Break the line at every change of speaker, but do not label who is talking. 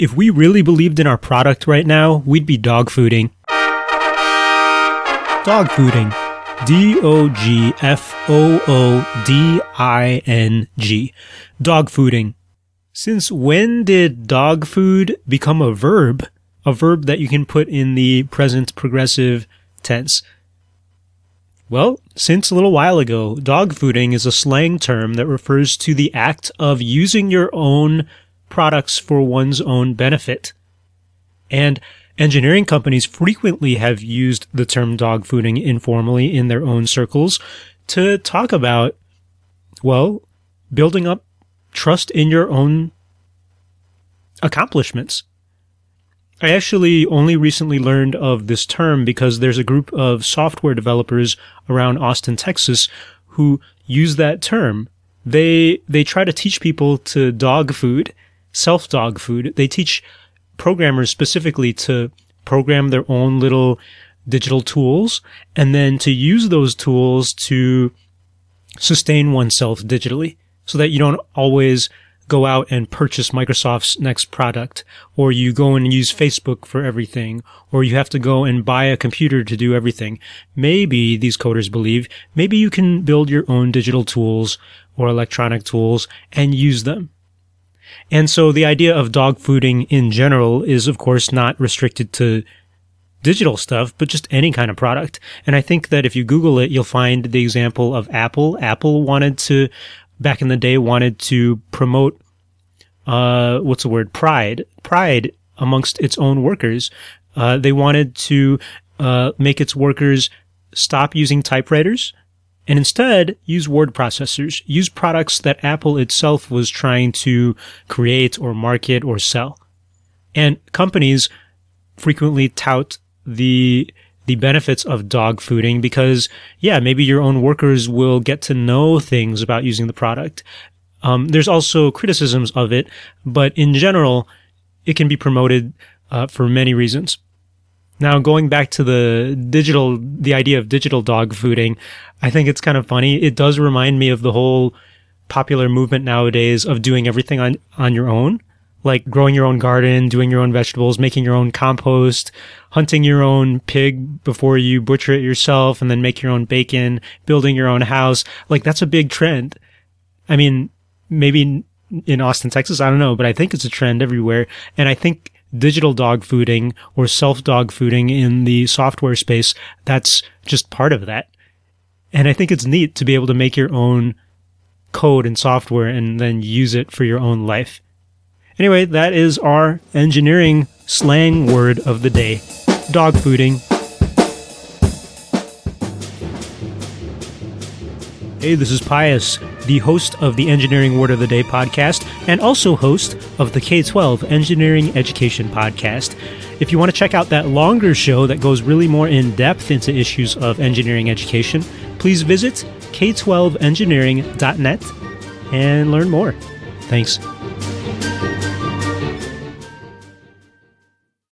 If we really believed in our product right now, we'd be dog fooding. Dog fooding. D O G F O O D I N G. Dog fooding. Since when did dog food become a verb? A verb that you can put in the present progressive tense. Well, since a little while ago, dog fooding is a slang term that refers to the act of using your own products for one's own benefit. And engineering companies frequently have used the term dog fooding informally in their own circles to talk about, well, building up trust in your own accomplishments. I actually only recently learned of this term because there's a group of software developers around Austin, Texas who use that term. They, they try to teach people to dog food self dog food. They teach programmers specifically to program their own little digital tools and then to use those tools to sustain oneself digitally so that you don't always go out and purchase Microsoft's next product, or you go and use Facebook for everything, or you have to go and buy a computer to do everything. Maybe these coders believe, maybe you can build your own digital tools or electronic tools and use them. And so the idea of dog fooding in general is, of course, not restricted to digital stuff, but just any kind of product. And I think that if you Google it, you'll find the example of Apple. Apple wanted to, back in the day, wanted to promote, uh, what's the word? Pride. Pride amongst its own workers. Uh, they wanted to, uh, make its workers stop using typewriters and instead use word processors, use products that Apple itself was trying to create or market or sell. And companies frequently tout the the benefits of dog fooding because yeah, maybe your own workers will get to know things about using the product. Um, there's also criticisms of it, but in general, it can be promoted uh, for many reasons. Now, going back to the digital, the idea of digital dog fooding, I think it's kind of funny. It does remind me of the whole popular movement nowadays of doing everything on, on your own, like growing your own garden, doing your own vegetables, making your own compost, hunting your own pig before you butcher it yourself and then make your own bacon, building your own house. Like that's a big trend. I mean, maybe in Austin, Texas, I don't know, but I think it's a trend everywhere. And I think digital dog fooding or self dog fooding in the software space, that's just part of that. And I think it's neat to be able to make your own code and software and then use it for your own life. Anyway, that is our engineering slang word of the day dog fooding. Hey, this is Pius, the host of the Engineering Word of the Day podcast, and also host of the K 12 Engineering Education podcast. If you want to check out that longer show that goes really more in depth into issues of engineering education, please visit k12engineering.net and learn more. Thanks.